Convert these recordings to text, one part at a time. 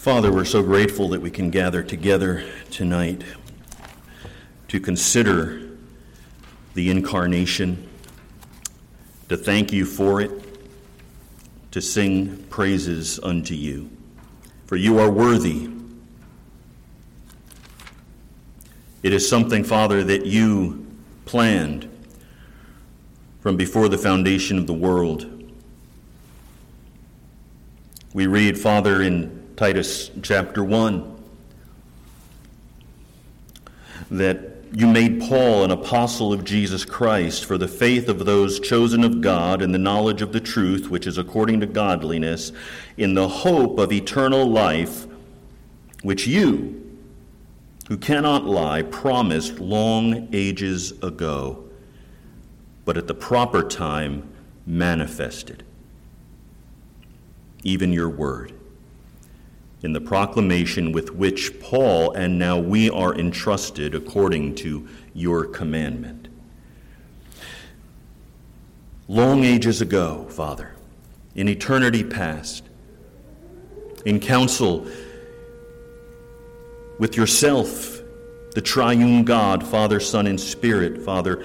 Father, we're so grateful that we can gather together tonight to consider the incarnation, to thank you for it, to sing praises unto you. For you are worthy. It is something, Father, that you planned from before the foundation of the world. We read, Father, in Titus chapter 1, that you made Paul an apostle of Jesus Christ for the faith of those chosen of God and the knowledge of the truth, which is according to godliness, in the hope of eternal life, which you, who cannot lie, promised long ages ago, but at the proper time manifested. Even your word in the proclamation with which Paul and now we are entrusted according to your commandment. Long ages ago, Father, in eternity past, in council with yourself, the triune God, Father, Son, and Spirit, Father,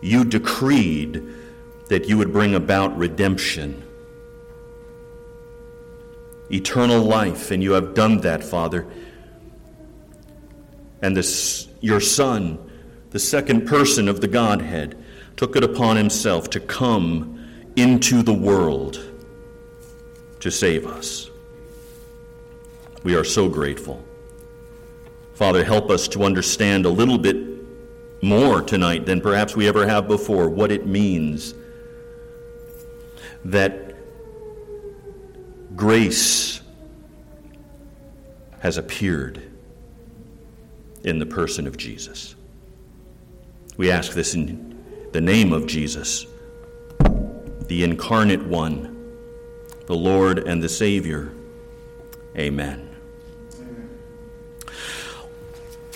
you decreed that you would bring about redemption eternal life, and you have done that, Father. And this, your Son, the second person of the Godhead, took it upon himself to come into the world to save us. We are so grateful. Father, help us to understand a little bit more tonight than perhaps we ever have before what it means that grace has appeared in the person of Jesus. We ask this in the name of Jesus, the incarnate one, the Lord and the Savior. Amen.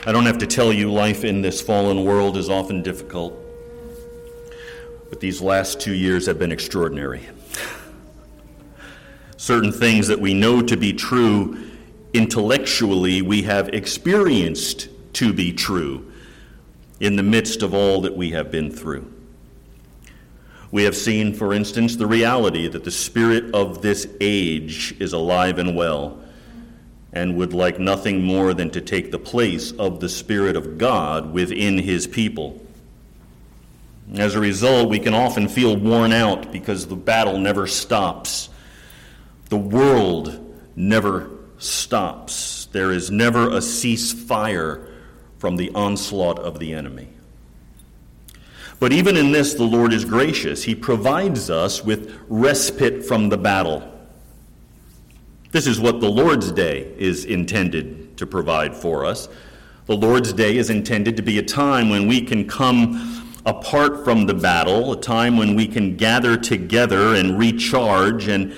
I don't have to tell you, life in this fallen world is often difficult, but these last two years have been extraordinary certain things that we know to be true intellectually, we have experienced to be true in the midst of all that we have been through. We have seen, for instance, the reality that the spirit of this age is alive and well and would like nothing more than to take the place of the Spirit of God within His people. As a result, we can often feel worn out because the battle never stops. The world never stops. There is never a ceasefire from the onslaught of the enemy. But even in this, the Lord is gracious. He provides us with respite from the battle. This is what the Lord's Day is intended to provide for us. The Lord's Day is intended to be a time when we can come apart from the battle, a time when we can gather together and recharge and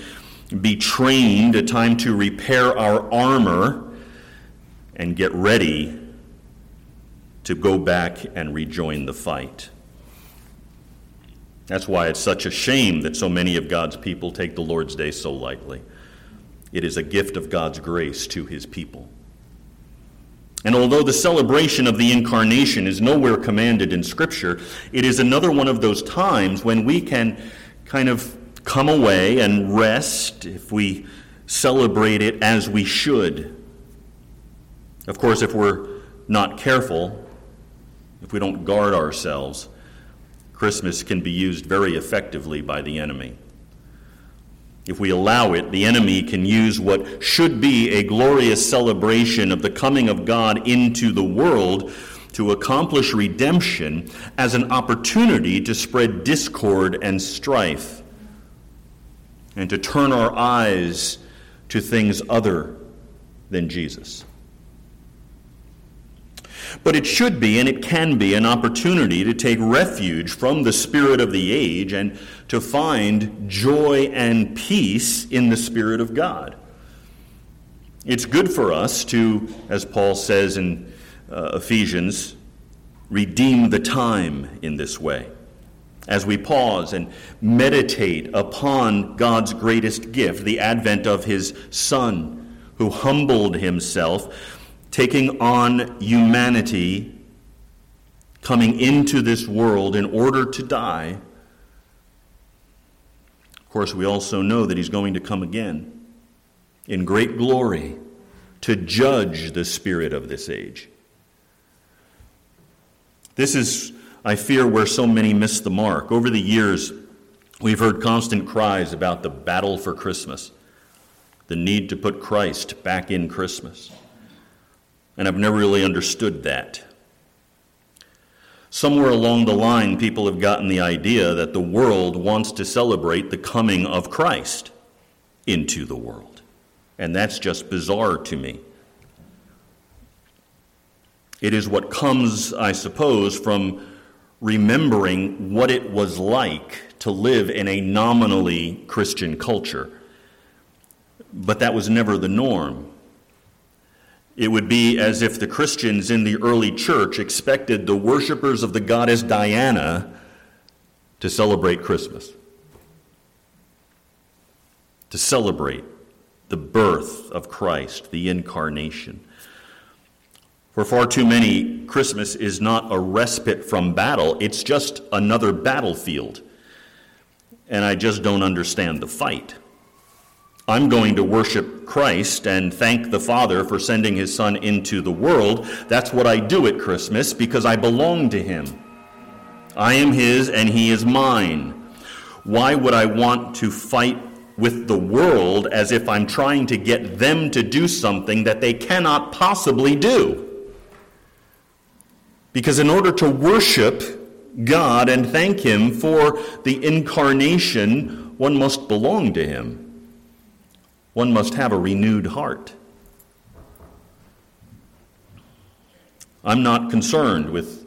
be trained, a time to repair our armor and get ready to go back and rejoin the fight. That's why it's such a shame that so many of God's people take the Lord's Day so lightly. It is a gift of God's grace to his people. And although the celebration of the incarnation is nowhere commanded in Scripture, it is another one of those times when we can kind of come away and rest if we celebrate it as we should. Of course, if we're not careful, if we don't guard ourselves, Christmas can be used very effectively by the enemy. If we allow it, the enemy can use what should be a glorious celebration of the coming of God into the world to accomplish redemption as an opportunity to spread discord and strife and to turn our eyes to things other than Jesus. But it should be and it can be an opportunity to take refuge from the spirit of the age and to find joy and peace in the Spirit of God. It's good for us to, as Paul says in uh, Ephesians, redeem the time in this way as we pause and meditate upon God's greatest gift, the advent of His Son, who humbled himself, taking on humanity, coming into this world in order to die. Of course, we also know that he's going to come again in great glory to judge the spirit of this age. This is, I fear, where so many miss the mark. Over the years, we've heard constant cries about the battle for Christmas, the need to put Christ back in Christmas. And I've never really understood that. Somewhere along the line, people have gotten the idea that the world wants to celebrate the coming of Christ into the world. And that's just bizarre to me. It is what comes, I suppose, from remembering what it was like to live in a nominally Christian culture. But that was never the norm. It would be as if the Christians in the early church expected the worshippers of the goddess Diana to celebrate Christmas, to celebrate the birth of Christ, the incarnation. For far too many, Christmas is not a respite from battle, it's just another battlefield. And I just don't understand the fight. I'm going to worship Christ and thank the Father for sending his Son into the world. That's what I do at Christmas because I belong to him. I am his and he is mine. Why would I want to fight with the world as if I'm trying to get them to do something that they cannot possibly do? Because in order to worship God and thank Him for the incarnation, one must belong to Him. One must have a renewed heart. I'm not concerned with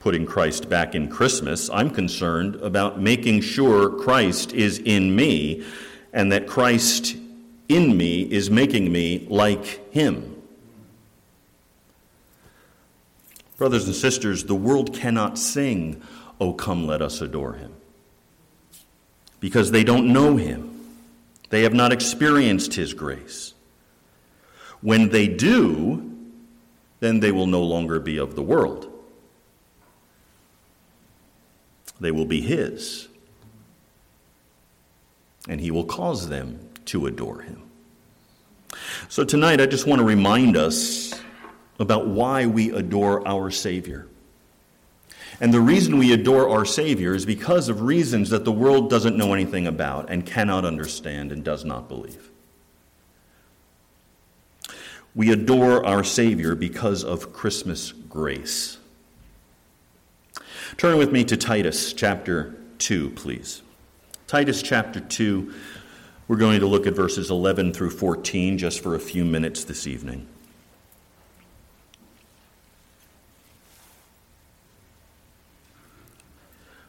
putting Christ back in Christmas. I'm concerned about making sure Christ is in me and that Christ in me is making me like Him. Brothers and sisters, the world cannot sing, Oh, come, let us adore him, because they don't know him. They have not experienced his grace. When they do, then they will no longer be of the world. They will be his. And he will cause them to adore him. So tonight, I just want to remind us about why we adore our Savior. And the reason we adore our Savior is because of reasons that the world doesn't know anything about and cannot understand and does not believe. We adore our Savior because of Christmas grace. Turn with me to Titus chapter 2, please. Titus chapter 2, we're going to look at verses 11 through 14 just for a few minutes this evening.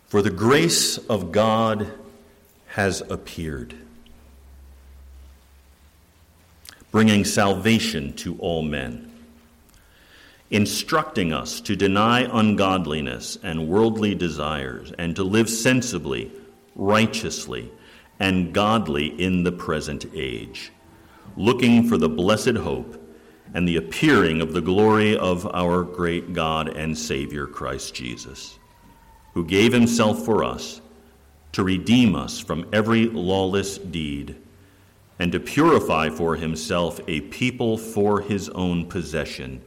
For the grace of God has appeared, bringing salvation to all men, instructing us to deny ungodliness and worldly desires, and to live sensibly, righteously, and godly in the present age, looking for the blessed hope and the appearing of the glory of our great God and Savior Christ Jesus who gave himself for us to redeem us from every lawless deed and to purify for himself a people for his own possession,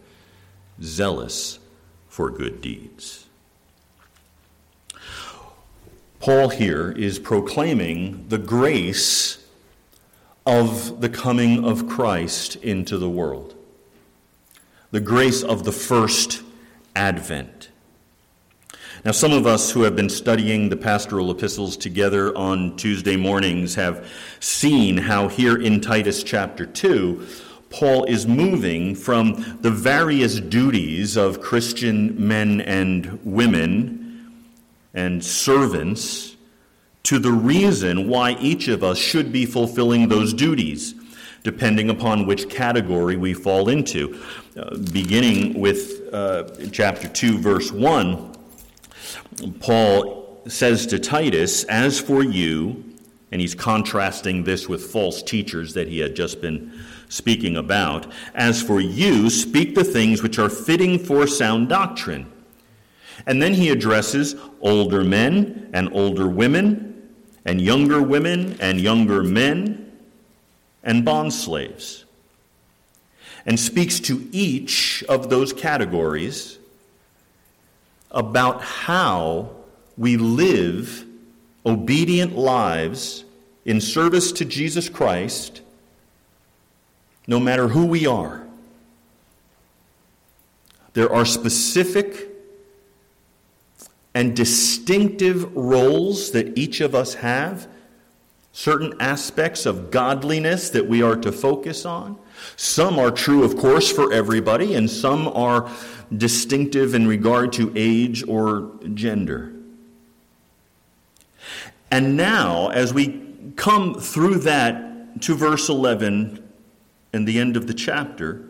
zealous for good deeds. Paul here is proclaiming the grace of the coming of Christ into the world, the grace of the first advent. Now, some of us who have been studying the pastoral epistles together on Tuesday mornings have seen how here in Titus chapter 2, Paul is moving from the various duties of Christian men and women and servants to the reason why each of us should be fulfilling those duties, depending upon which category we fall into. Uh, beginning with uh, chapter 2, verse 1. Paul says to Titus, As for you, And he's contrasting this with false teachers that he had just been speaking about. As for you, speak the things which are fitting for sound doctrine. And then he addresses older men and older women, and younger women and younger men, and bondslaves, and speaks to each of those categories about how we live obedient lives in service to Jesus Christ, no matter who we are. There are specific and distinctive roles that each of us have, certain aspects of godliness that we are to focus on. Some are true, of course, for everybody, and some are distinctive in regard to age or gender. And now, as we come through that to verse 11 and the end of the chapter,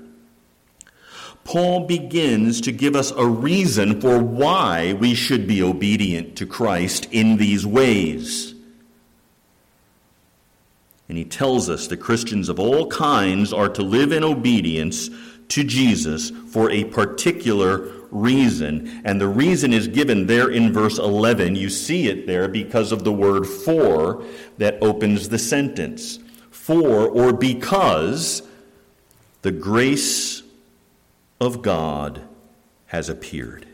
Paul begins to give us a reason for why we should be obedient to Christ in these ways. And he tells us that Christians of all kinds are to live in obedience to Jesus for a particular reason. And the reason is given there in verse 11. You see it there because of the word for that opens the sentence. For or because the grace of God has appeared.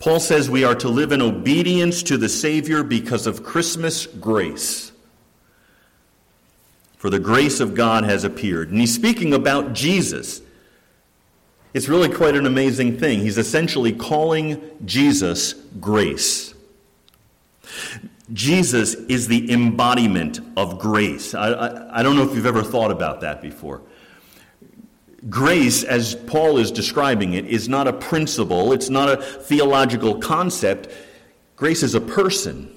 Paul says we are to live in obedience to the Savior because of Christmas grace. For the grace of God has appeared. And he's speaking about Jesus. It's really quite an amazing thing. He's essentially calling Jesus grace. Jesus is the embodiment of grace. I, I, I, don't know if you've ever thought about that before. Grace, as Paul is describing it, is not a principle, it's not a theological concept. Grace is a person.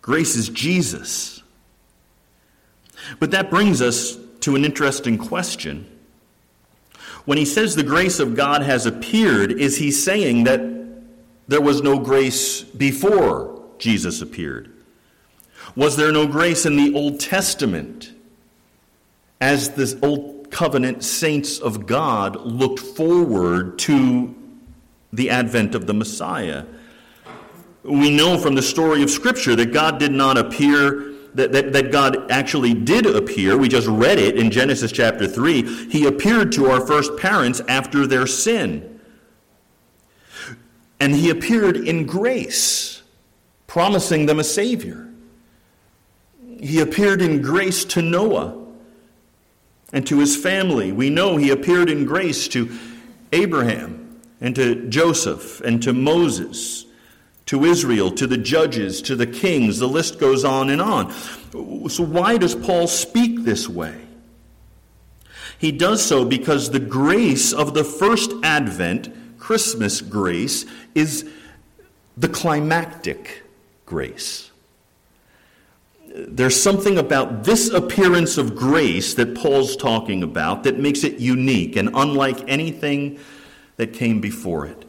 Grace is Jesus. But that brings us to an interesting question. When he says the grace of God has appeared, is he saying that there was no grace before Jesus appeared? Was there no grace in the Old Testament as the Old Covenant saints of God looked forward to the advent of the Messiah? We know from the story of Scripture that God did not appear that, that, that God actually did appear. We just read it in Genesis chapter 3. He appeared to our first parents after their sin. And he appeared in grace, promising them a Savior. He appeared in grace to Noah and to his family. We know he appeared in grace to Abraham and to Joseph and to Moses to Israel, to the judges, to the kings. The list goes on and on. So, why does Paul speak this way? He does so because the grace of the first advent, Christmas grace, is the climactic grace. There's something about this appearance of grace that Paul's talking about that makes it unique and unlike anything that came before it.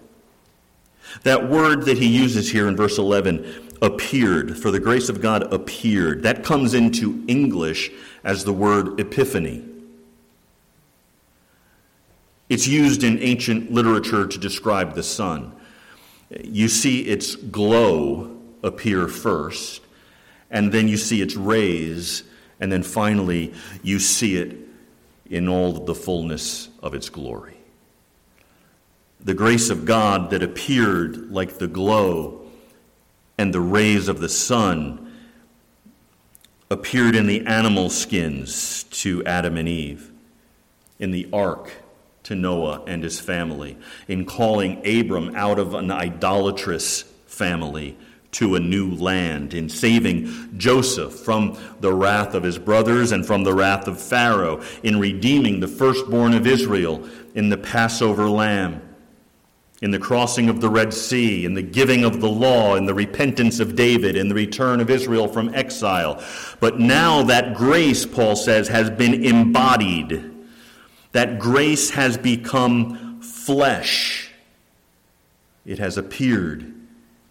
That word that he uses here in verse 11, appeared, for the grace of God appeared, that comes into English as the word epiphany. It's used in ancient literature to describe the sun. You see its glow appear first, and then you see its rays, and then finally you see it in all the fullness of its glory the grace of God that appeared like the glow and the rays of the sun appeared in the animal skins to Adam and Eve, in the ark to Noah and his family, in calling Abram out of an idolatrous family to a new land, in saving Joseph from the wrath of his brothers and from the wrath of Pharaoh, in redeeming the firstborn of Israel in the Passover lamb in the crossing of the Red Sea, in the giving of the law, in the repentance of David, in the return of Israel from exile. But now that grace, Paul says, has been embodied. That grace has become flesh. It has appeared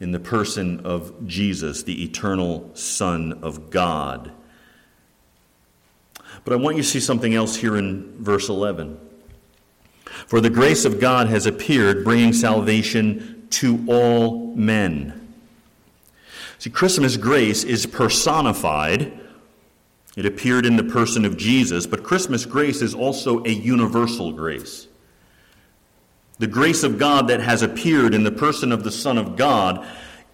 in the person of Jesus, the eternal Son of God. But I want you to see something else here in verse 11. For the grace of God has appeared, bringing salvation to all men. See, Christmas grace is personified. It appeared in the person of Jesus, but Christmas grace is also a universal grace. The grace of God that has appeared in the person of the Son of God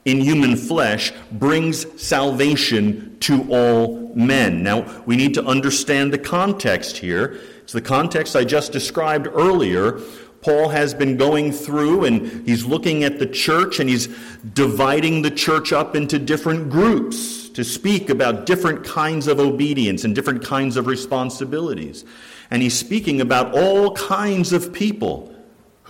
in human flesh brings salvation to all men. Now, we need to understand the context here. It's the context I just described earlier. Paul has been going through and he's looking at the church and he's dividing the church up into different groups to speak about different kinds of obedience and different kinds of responsibilities. And he's speaking about all kinds of people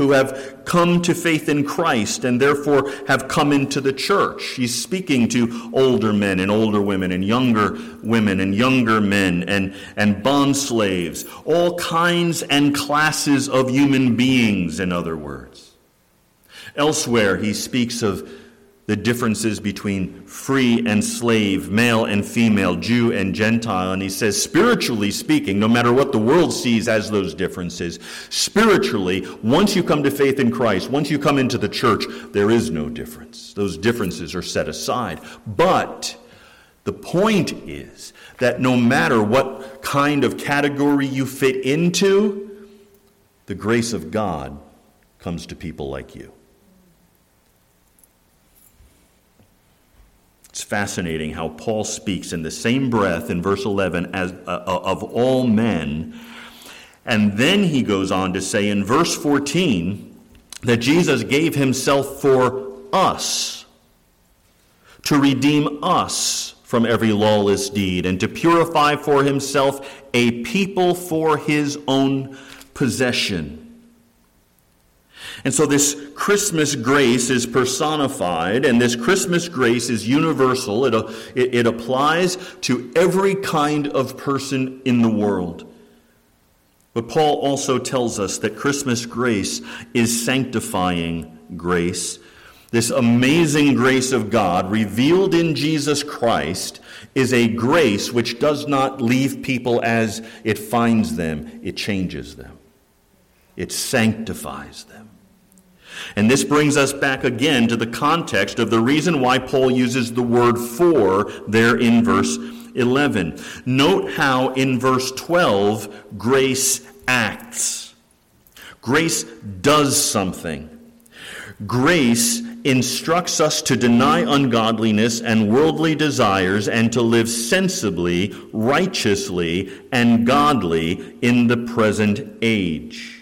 who have come to faith in Christ and therefore have come into the church. He's speaking to older men and older women and younger women and younger men and, and bond slaves, all kinds and classes of human beings, in other words. Elsewhere, he speaks of the differences between free and slave, male and female, Jew and Gentile. And he says, spiritually speaking, no matter what the world sees as those differences, spiritually, once you come to faith in Christ, once you come into the church, there is no difference. Those differences are set aside. But the point is that no matter what kind of category you fit into, the grace of God comes to people like you. It's fascinating how Paul speaks in the same breath in verse 11 as uh, uh, of all men. And then he goes on to say in verse 14 that Jesus gave himself for us to redeem us from every lawless deed and to purify for himself a people for his own possession. And so this Christmas grace is personified, and this Christmas grace is universal. It, uh, it, it, applies to every kind of person in the world. But Paul also tells us that Christmas grace is sanctifying grace. This amazing grace of God revealed in Jesus Christ is a grace which does not leave people as it finds them, it changes them, it sanctifies them. And this brings us back again to the context of the reason why Paul uses the word for there in verse 11. Note how in verse 12 grace acts. Grace does something. Grace instructs us to deny ungodliness and worldly desires and to live sensibly, righteously, and godly in the present age.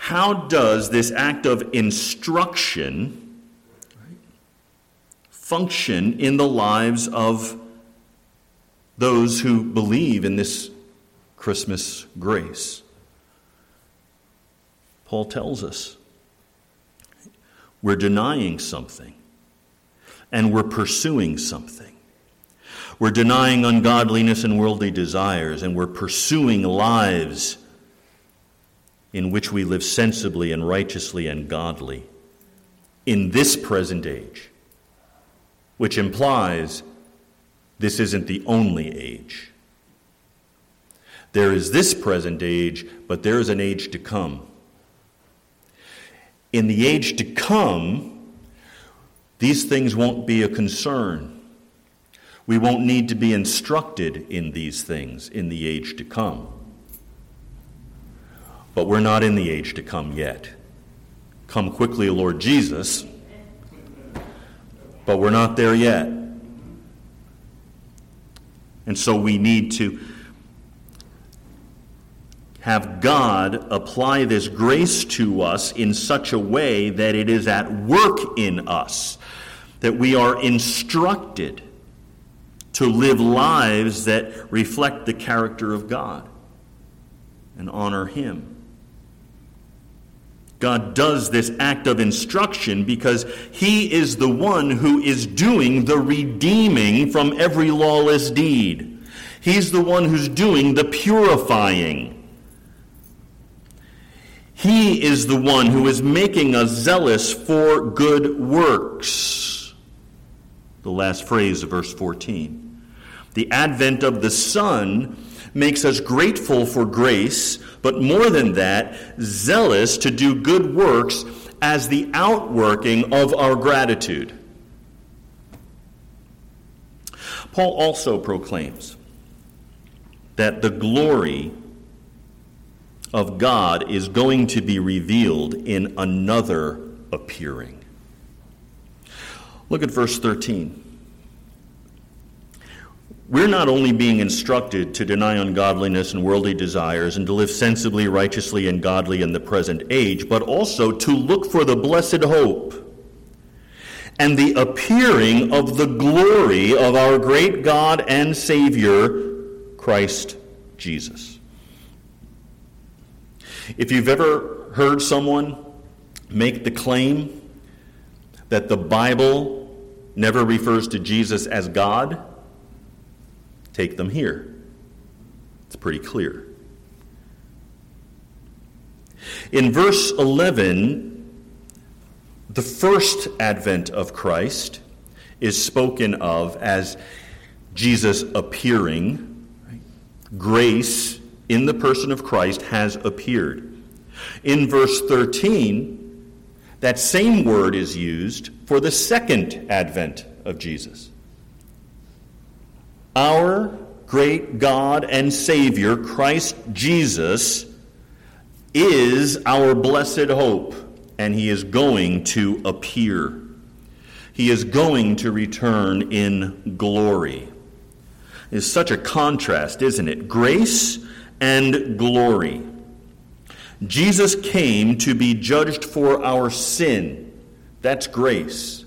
How does this act of instruction function in the lives of those who believe in this Christmas grace? Paul tells us we're denying something and we're pursuing something. We're denying ungodliness and worldly desires, and we're pursuing lives in which we live sensibly and righteously and godly in this present age, which implies this isn't the only age. There is this present age, but there is an age to come. In the age to come, these things won't be a concern. We won't need to be instructed in these things in the age to come. But we're not in the age to come yet. Come quickly, Lord Jesus. But we're not there yet. And so we need to have God apply this grace to us in such a way that it is at work in us, that we are instructed to live lives that reflect the character of God and honor Him. God does this act of instruction because He is the one who is doing the redeeming from every lawless deed. He's the one who's doing the purifying. He is the one who is making us zealous for good works. The last phrase of verse 14. The advent of the Son makes us grateful for grace, but more than that, zealous to do good works as the outworking of our gratitude. Paul also proclaims that the glory of God is going to be revealed in another appearing. Look at verse 13. We're not only being instructed to deny ungodliness and worldly desires and to live sensibly, righteously, and godly in the present age, but also to look for the blessed hope and the appearing of the glory of our great God and Savior, Christ Jesus. If you've ever heard someone make the claim that the Bible never refers to Jesus as God, take them here. It's pretty clear. In verse 11, the first advent of Christ is spoken of as Jesus appearing. Grace in the person of Christ has appeared. In verse 13, that same word is used for the second advent of Jesus. Our great God and Savior, Christ Jesus, is our blessed hope, and he is going to appear. He is going to return in glory. It's such a contrast, isn't it? Grace and glory. Jesus came to be judged for our sin. That's grace.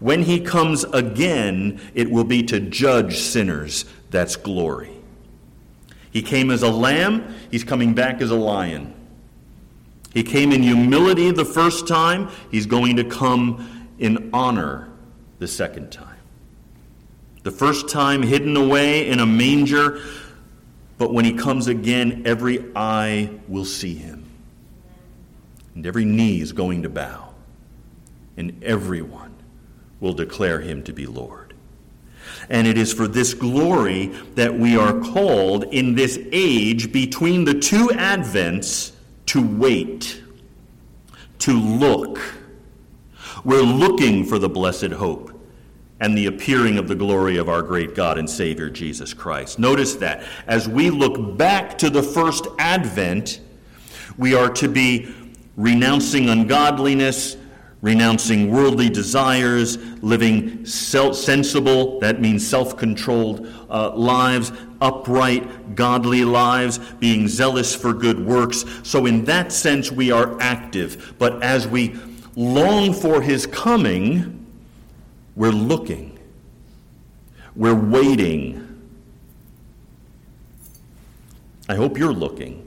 When he comes again, it will be to judge sinners. That's glory. He came as a lamb, he's coming back as a lion. He came in humility the first time, he's going to come in honor the second time. The first time hidden away in a manger, but when he comes again, every eye will see him. And every knee is going to bow. And everyone will declare him to be Lord. And it is for this glory that we are called in this age between the two advents to wait, to look. We're looking for the blessed hope and the appearing of the glory of our great God and Savior Jesus Christ. Notice that as we look back to the first advent, we are to be renouncing ungodliness renouncing worldly desires, living self- sensible, that means self controlled uh, lives, upright, godly lives, being zealous for good works. So, in that sense, we are active. But as we long for his coming, we're looking, we're waiting. I hope you're looking.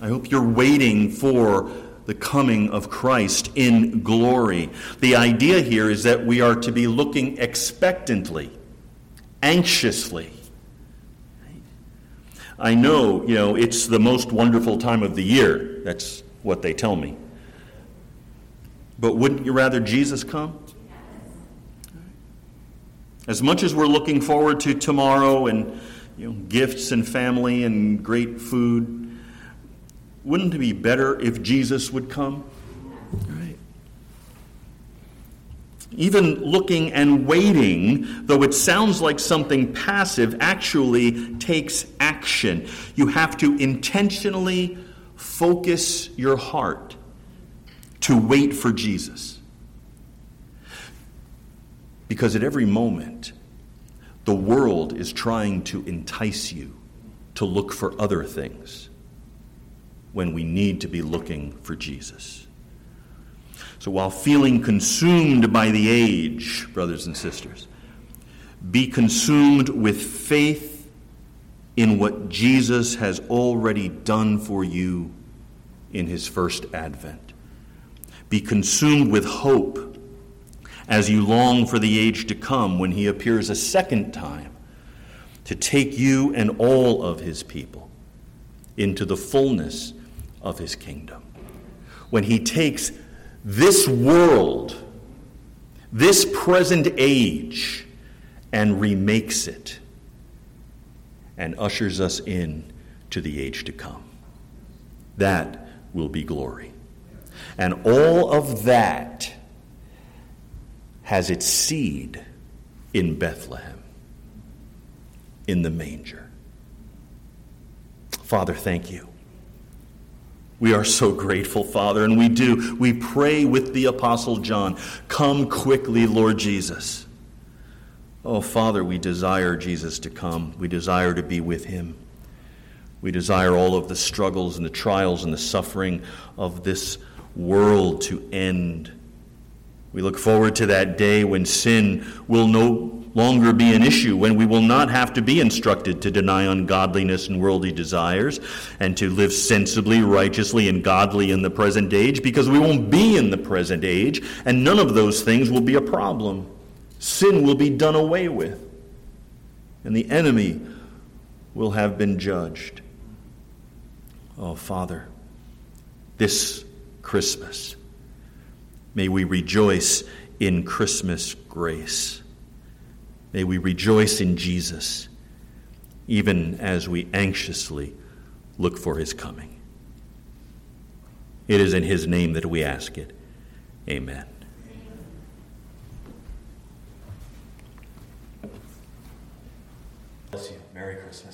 I hope you're waiting for the coming of Christ in glory. The idea here is that we are to be looking expectantly, anxiously. I know, you know, it's the most wonderful time of the year. That's what they tell me. But wouldn't you rather Jesus come? As much as we're looking forward to tomorrow and you know, gifts and family and great food, wouldn't it be better if Jesus would come? Right. Even looking and waiting, though it sounds like something passive, actually takes action. You have to intentionally focus your heart to wait for Jesus. Because at every moment, the world is trying to entice you to look for other things when we need to be looking for Jesus. So while feeling consumed by the age, brothers and sisters, be consumed with faith in what Jesus has already done for you in his first advent. Be consumed with hope as you long for the age to come when he appears a second time to take you and all of his people into the fullness of his kingdom. When he takes this world, this present age, and remakes it and ushers us in to the age to come. That will be glory. And all of that has its seed in Bethlehem, in the manger. Father, thank you. We are so grateful, Father, and we do. We pray with the Apostle John Come quickly, Lord Jesus. Oh, Father, we desire Jesus to come. We desire to be with him. We desire all of the struggles and the trials and the suffering of this world to end. We look forward to that day when sin will no longer be an issue, when we will not have to be instructed to deny ungodliness and worldly desires and to live sensibly, righteously, and godly in the present age, because we won't be in the present age, and none of those things will be a problem. Sin will be done away with, and the enemy will have been judged. Oh, Father, this Christmas, may we rejoice in Christmas grace. May we rejoice in Jesus, even as we anxiously look for his coming. It is in his name that we ask it. Amen. Bless you. Merry Christmas.